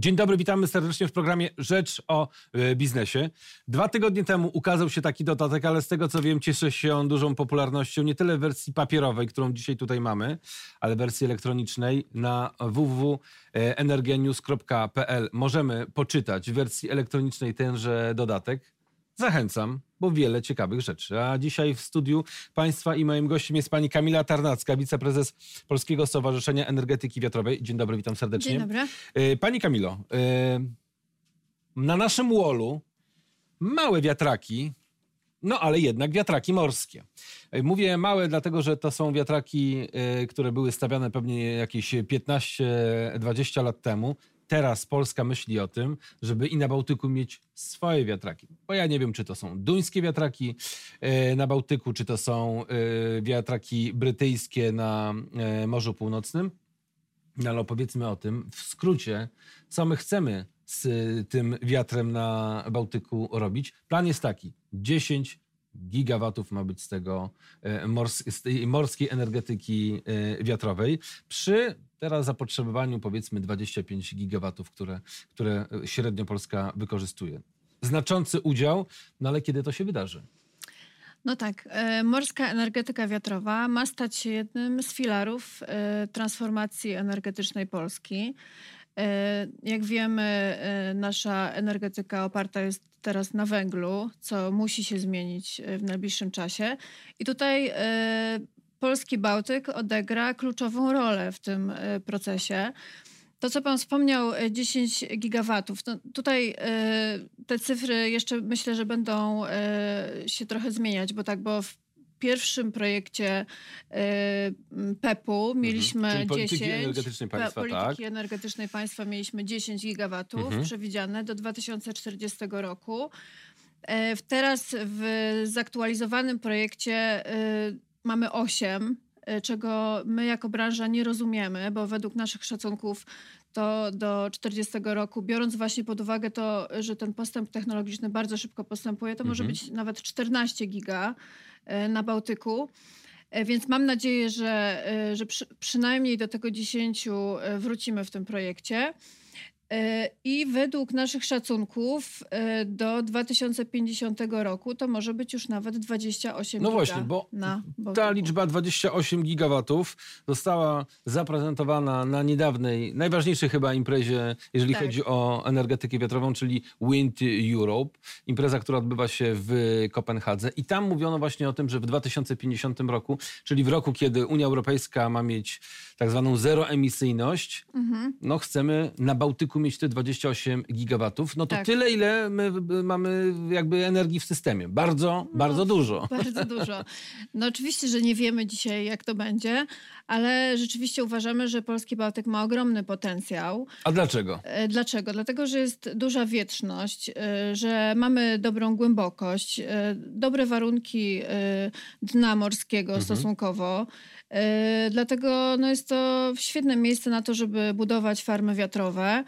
Dzień dobry, witamy serdecznie w programie Rzecz o e, biznesie. Dwa tygodnie temu ukazał się taki dodatek, ale z tego co wiem, cieszy się on dużą popularnością, nie tyle w wersji papierowej, którą dzisiaj tutaj mamy, ale wersji elektronicznej na www.energianews.pl możemy poczytać w wersji elektronicznej tenże dodatek. Zachęcam, bo wiele ciekawych rzeczy. A dzisiaj w studiu Państwa i moim gościem jest pani Kamila Tarnacka, wiceprezes Polskiego Stowarzyszenia Energetyki Wiatrowej. Dzień dobry, witam serdecznie. Dzień dobry. E, Pani Kamilo, e, na naszym wallu małe wiatraki, no ale jednak wiatraki morskie. E, Mówię małe, dlatego że to są wiatraki, które były stawiane pewnie jakieś 15-20 lat temu. Teraz Polska myśli o tym, żeby i na Bałtyku mieć swoje wiatraki. Bo ja nie wiem, czy to są duńskie wiatraki e, na Bałtyku, czy to są e, wiatraki brytyjskie na e, Morzu Północnym. No ale opowiedzmy o tym w skrócie, co my chcemy z tym wiatrem na Bałtyku robić. Plan jest taki: 10 gigawatów ma być z tego e, mors z tej morskiej energetyki e, wiatrowej przy teraz zapotrzebowaniu powiedzmy 25 gigawatów, które, które średnio Polska wykorzystuje. Znaczący udział, no ale kiedy to się wydarzy? No tak, e, morska energetyka wiatrowa ma stać się jednym z filarów transformacji energetycznej Polski. Jak wiemy, nasza energetyka oparta jest teraz na węglu, co musi się zmienić e, w najbliższym czasie. I tutaj e, polski Bałtyk odegra kluczową rolę w tym e, procesie. To, co pan wspomniał, e, 10 gigawatów, to tutaj te cyfry jeszcze myślę, że będą się trochę zmieniać, bo tak, bo w pierwszym projekcie e, PEP-u mieliśmy Mhm. Czyli polityki 10, energetycznej pe- państwa, polityki tak. energetycznej państwa mieliśmy 10 gigawatów Mhm. przewidziane do 2040 roku. E, Teraz w zaktualizowanym projekcie e, mamy 8, e, czego my jako branża nie rozumiemy, bo według naszych szacunków to do 40 roku, biorąc właśnie pod uwagę to, że ten postęp technologiczny bardzo szybko postępuje, to może Mhm. być nawet 14 giga na Bałtyku. E, Więc mam nadzieję, że, e, że przy, przynajmniej do tego 10 e, wrócimy w tym projekcie. E, I według naszych szacunków e, do 2050 roku to może być już nawet 28 No właśnie, bo Ta liczba 28 gigawatów została zaprezentowana na niedawnej, najważniejszej chyba imprezie, jeżeli Tak. chodzi o energetykę wiatrową, czyli Wind Europe. Impreza, która odbywa się w Kopenhadze. I tam mówiono właśnie o tym, że w 2050 roku, czyli w roku, kiedy Unia Europejska ma mieć tak zwaną zeroemisyjność, Mhm. no chcemy na Bałtyku mieć te 28 gigawatów. No to Tak. tyle, ile my mamy jakby energii w systemie. Bardzo, No, bardzo dużo. Bardzo dużo. No oczywiście, że nie wiemy dzisiaj, jak to będzie, ale rzeczywiście uważamy, że polski Bałtyk ma ogromny potencjał. A dlaczego? E, Dlaczego? Dlatego, że jest duża wietrzność, e, że mamy dobrą głębokość, e, dobre warunki dna morskiego stosunkowo. E, Dlatego no, jest to świetne miejsce na to, żeby budować farmy wiatrowe.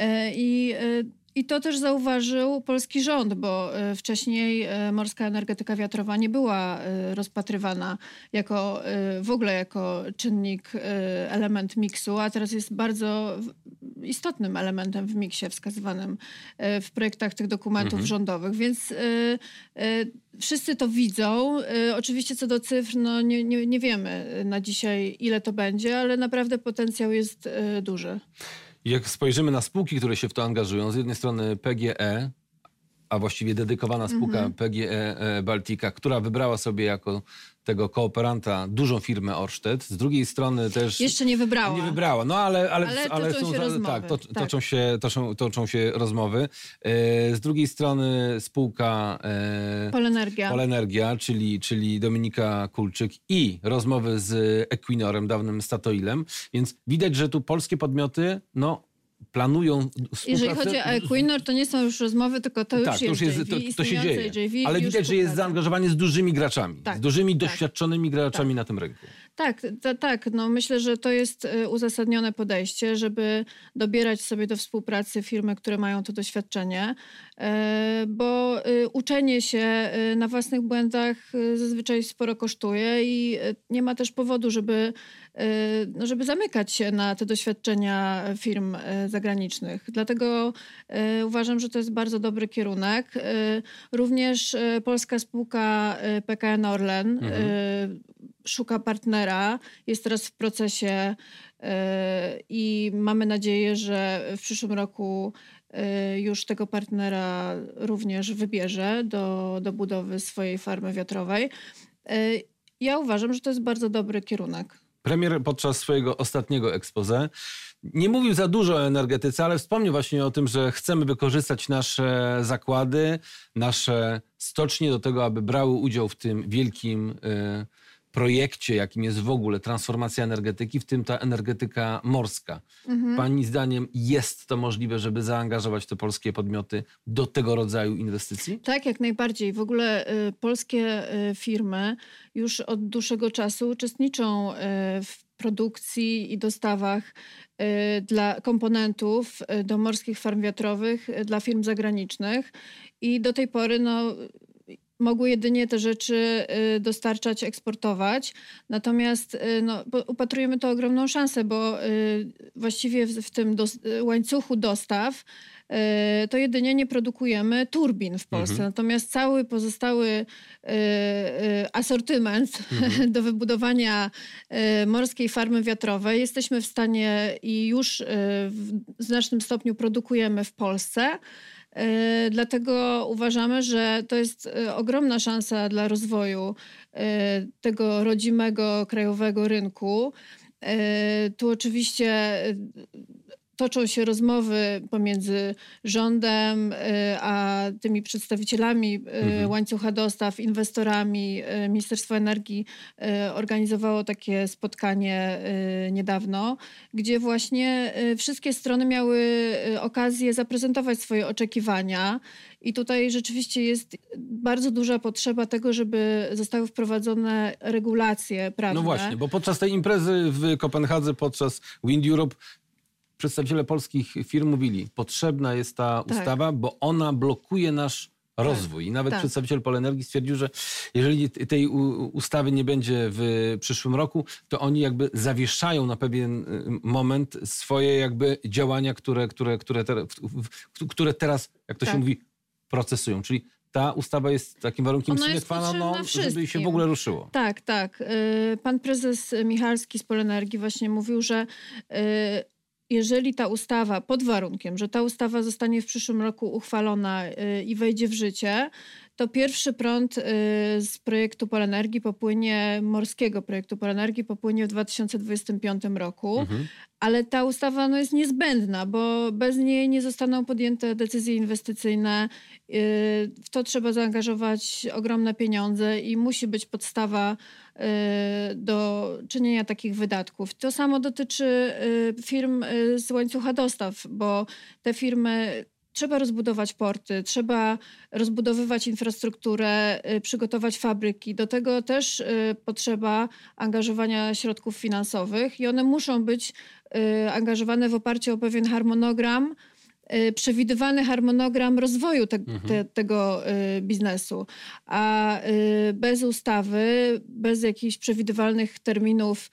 E, I, e, I to też zauważył polski rząd, bo e, wcześniej morska energetyka wiatrowa nie była rozpatrywana jako w ogóle jako czynnik, element miksu, a teraz jest bardzo istotnym elementem w miksie wskazywanym w projektach tych dokumentów Mhm. rządowych, więc wszyscy to widzą. Oczywiście co do cyfr, no nie, nie, nie wiemy na dzisiaj ile to będzie, ale naprawdę potencjał jest e, Jak spojrzymy na spółki, które się w to angażują, z jednej strony PGE, a właściwie dedykowana spółka Mhm. PGE e, Baltica, która wybrała sobie jako tego kooperanta dużą firmę Orsted, z drugiej strony też... Jeszcze nie wybrała. Nie wybrała, no ale, ale, Ale toczą się za- rozmowy, tak, to, tak. Toczą, się, toczą, toczą się rozmowy. E, z drugiej strony spółka e, Polenergia. Polenergia, czyli, czyli Dominika Kulczyk i rozmowy z Equinorem, dawnym Statoilem, więc widać, że tu polskie podmioty no, planują współpracę. Jeżeli chodzi o Equinor, to nie są już rozmowy, tylko to już tak, to jest, już jest, JV, to, to się dzieje. JV Ale widać, że jest zaangażowanie z dużymi graczami, Tak, z dużymi, tak. doświadczonymi graczami na tym rynku. Tak, ta, tak. No myślę, że to jest y, uzasadnione podejście, żeby dobierać sobie do współpracy firmy, które mają to doświadczenie, e, bo y, uczenie się y, na własnych błędach zazwyczaj sporo kosztuje i nie ma też powodu, żeby no żeby zamykać się na te doświadczenia firm zagranicznych. Dlatego uważam, że to jest bardzo dobry kierunek. Również polska spółka PKN Orlen mhm. szuka partnera, jest teraz w procesie i mamy nadzieję, że w przyszłym roku już tego partnera również wybierze do, do budowy swojej farmy wiatrowej. Ja uważam, że to jest bardzo dobry kierunek. Premier podczas swojego ostatniego expose nie mówił za dużo o energetyce, ale wspomniał właśnie o tym, że chcemy wykorzystać nasze zakłady, nasze stocznie do tego, aby brały udział w tym wielkim y, projekcie, jakim jest w ogóle transformacja energetyki, w tym ta energetyka morska. Mhm. Pani zdaniem jest to możliwe, żeby zaangażować te polskie podmioty do tego rodzaju inwestycji? Tak, jak najbardziej. W ogóle y, polskie y, firmy już od dłuższego czasu uczestniczą y, w produkcji i dostawach y, dla komponentów y, do morskich farm wiatrowych y, dla firm zagranicznych. I do tej pory no, mogły jedynie te rzeczy y, dostarczać, eksportować. Natomiast y, no, upatrujemy to ogromną szansę, bo y, właściwie w, w tym dos łańcuchu dostaw to jedynie nie produkujemy turbin w Polsce. Mhm. Natomiast cały pozostały asortyment mhm. do wybudowania morskiej farmy wiatrowej jesteśmy w stanie i już w znacznym stopniu produkujemy w Polsce. E, dlatego uważamy, że to jest e, ogromna szansa dla rozwoju e, tego rodzimego krajowego rynku. Tu oczywiście toczą się rozmowy pomiędzy rządem a tymi przedstawicielami mhm. łańcucha dostaw, inwestorami. Ministerstwo Energii organizowało takie spotkanie niedawno, gdzie właśnie wszystkie strony miały okazję zaprezentować swoje oczekiwania. I tutaj rzeczywiście jest bardzo duża potrzeba tego, żeby zostały wprowadzone regulacje prawne. No właśnie, bo podczas tej imprezy w Kopenhadze, podczas Wind Europe, przedstawiciele polskich firm mówili, potrzebna jest ta tak. ustawa, bo ona blokuje nasz tak. rozwój. I nawet tak. przedstawiciel Polenergii stwierdził, że jeżeli tej ustawy nie będzie w przyszłym roku, to oni jakby zawieszają na pewien y, moment swoje jakby działania, które, które, które, te, które teraz, jak to tak. się mówi, procesują. Czyli ta ustawa jest takim warunkiem sine qua non, żeby się w ogóle ruszyło. Tak, tak. Y, pan prezes Michalski z Polenergii właśnie mówił, że y, jeżeli ta ustawa, pod warunkiem, że ta ustawa zostanie w przyszłym roku uchwalona y, i wejdzie w życie, to pierwszy prąd y, z projektu Polenergii popłynie, morskiego projektu Polenergii popłynie w 2025 roku. Mhm. Ale ta ustawa no, jest niezbędna, bo bez niej nie zostaną podjęte decyzje inwestycyjne. Y, w to trzeba zaangażować ogromne pieniądze i musi być podstawa y, do czynienia takich wydatków. To samo dotyczy firm z łańcucha dostaw, bo te firmy Trzeba rozbudować porty, trzeba rozbudowywać infrastrukturę, y, przygotować fabryki. Do tego też y, potrzeba angażowania środków finansowych i one muszą być y, angażowane w oparciu o pewien harmonogram, przewidywany harmonogram rozwoju te, mhm. te, tego biznesu. A bez ustawy, bez jakichś przewidywalnych terminów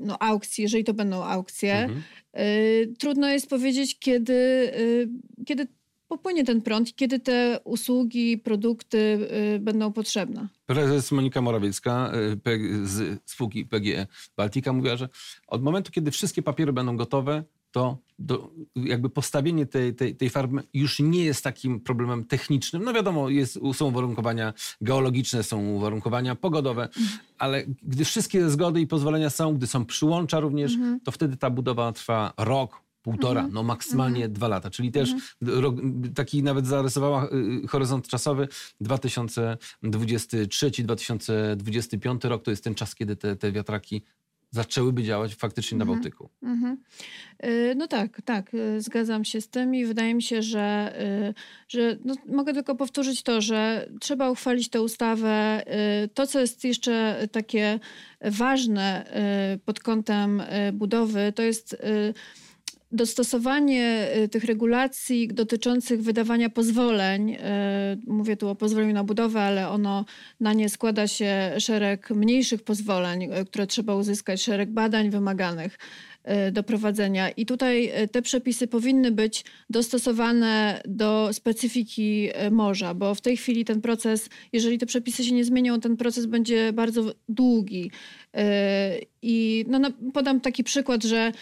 no, aukcji, jeżeli to będą aukcje, mhm. y, trudno jest powiedzieć, kiedy, y, kiedy popłynie ten prąd i kiedy te usługi, produkty y, będą potrzebne. Prezes Monika Morawiecka y, z spółki PGE Baltica mówiła, że od momentu, kiedy wszystkie papiery będą gotowe, to do, jakby postawienie tej, tej, tej farmy już nie jest takim problemem technicznym. No wiadomo, jest, są uwarunkowania geologiczne, są uwarunkowania pogodowe, ale gdy wszystkie zgody i pozwolenia są, gdy są przyłącza również, mhm. to wtedy ta budowa trwa rok, półtora, mhm. no maksymalnie mhm. dwa lata. Czyli też rok, taki nawet zarysowała y, horyzont czasowy 2023-2025 rok to jest ten czas, kiedy te, te wiatraki zaczęłyby działać faktycznie na mhm. Bałtyku. Mhm. Y, no tak, tak, y, zgadzam się z tym i wydaje mi się, że, y, że no, mogę tylko powtórzyć to, że trzeba uchwalić tę ustawę. To, co jest jeszcze takie ważne pod kątem budowy, to jest dostosowanie y, tych regulacji dotyczących wydawania pozwoleń, y, mówię tu o pozwoleniu na budowę, ale ono na nie składa się szereg mniejszych pozwoleń, y, które trzeba uzyskać, szereg badań wymaganych do prowadzenia. I tutaj te przepisy powinny być dostosowane do specyfiki morza, bo w tej chwili ten proces, jeżeli te przepisy się nie zmienią, ten proces będzie bardzo długi. I no, podam taki przykład, że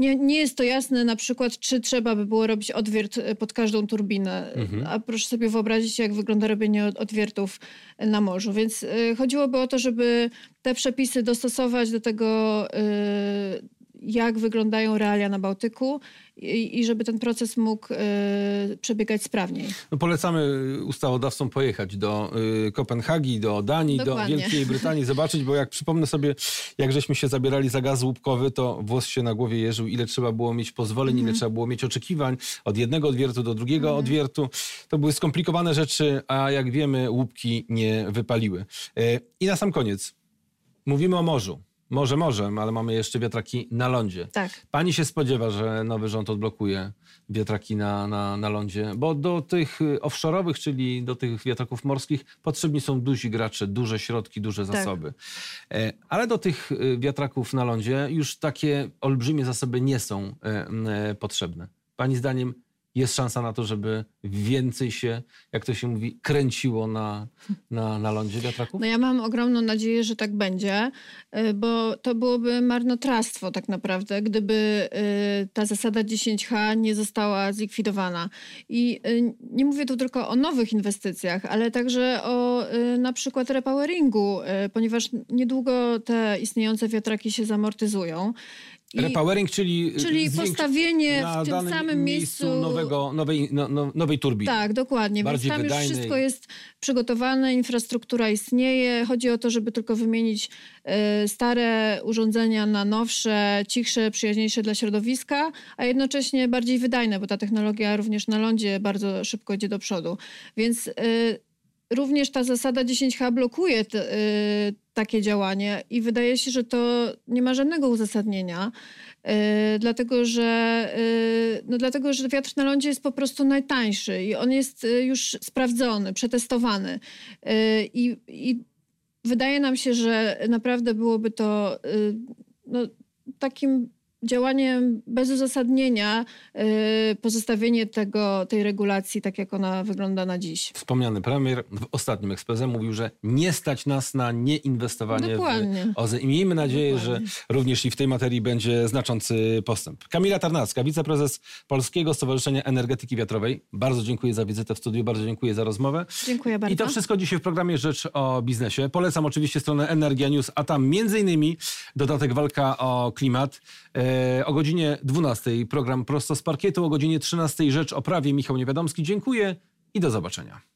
nie, nie jest to jasne na przykład, czy trzeba by było robić odwiert e, pod każdą turbinę. Mhm. A proszę sobie wyobrazić, jak wygląda robienie odwiertów na morzu. Więc y, chodziłoby o to, żeby te przepisy dostosować do tego, y, jak wyglądają realia na Bałtyku i, i żeby ten proces mógł y, przebiegać sprawniej. No polecamy ustawodawcom pojechać do y, Kopenhagi, do Danii, Dokładnie. do Wielkiej Brytanii, zobaczyć, bo jak przypomnę sobie, jak żeśmy się zabierali za gaz łupkowy, to włos się na głowie jeżył, ile trzeba było mieć pozwoleń, ile mhm. trzeba było mieć oczekiwań od jednego odwiertu do drugiego mhm. odwiertu. To były skomplikowane rzeczy, a jak wiemy, łupki nie wypaliły. Y, I na sam koniec, mówimy o morzu. Może, może, ale mamy jeszcze wiatraki na lądzie. Tak. Pani się spodziewa, że nowy rząd odblokuje wiatraki na, na, na lądzie? Bo do tych y, offshore'owych, czyli do tych wiatraków morskich potrzebni są duzi gracze, duże środki, duże tak. zasoby. Tak. Ale do tych y, wiatraków na lądzie już takie olbrzymie zasoby nie są e, potrzebne. Pani zdaniem jest szansa na to, żeby więcej się, jak to się mówi, kręciło na, na, na lądzie wiatraków? No ja mam ogromną nadzieję, że tak będzie, y, bo to byłoby marnotrawstwo tak naprawdę, gdyby y, ta zasada 10H nie została zlikwidowana. I y, nie mówię tu tylko o nowych inwestycjach, ale także o na przykład repoweringu, ponieważ niedługo te istniejące wiatraki się zamortyzują Repowering, czyli, czyli postawienie w tym samym miejscu, nowego, nowej, no, no, nowej turbiny. Tak, dokładnie. Bardziej Więc tam wydajnej. już wszystko jest przygotowane, infrastruktura istnieje. Chodzi o to, żeby tylko wymienić y, stare urządzenia na nowsze, cichsze, przyjaźniejsze dla środowiska, a jednocześnie bardziej wydajne, bo ta technologia również na lądzie bardzo szybko idzie do przodu. Więc y, również ta zasada 10H blokuje y, takie działanie i wydaje się, że to nie ma żadnego uzasadnienia, y, dlatego, że, y, no dlatego, że wiatr na lądzie jest po prostu najtańszy i on jest y, już sprawdzony, przetestowany. Y, I, I wydaje nam się, że naprawdę byłoby to y, no, takim działaniem bez uzasadnienia yy, pozostawienie tego, tej regulacji tak, jak ona wygląda na dziś. Wspomniany premier w ostatnim ekspoze mówił, że nie stać nas na nieinwestowanie Dokładnie. w OZE. I miejmy nadzieję, Dokładnie. że również i w tej materii będzie znaczący postęp. Kamila Tarnacka, wiceprezes Polskiego Stowarzyszenia Energetyki Wiatrowej. Bardzo dziękuję za wizytę w studiu, bardzo dziękuję za rozmowę. Dziękuję bardzo. I to wszystko dzisiaj w programie Rzecz o Biznesie. Polecam oczywiście stronę Energia News, a tam między innymi dodatek walka o klimat. E, o godzinie 12 program Prosto z Parkietu, o godzinie 13 Rzecz o prawie. Michał Niewiadomski, dziękuję i do zobaczenia.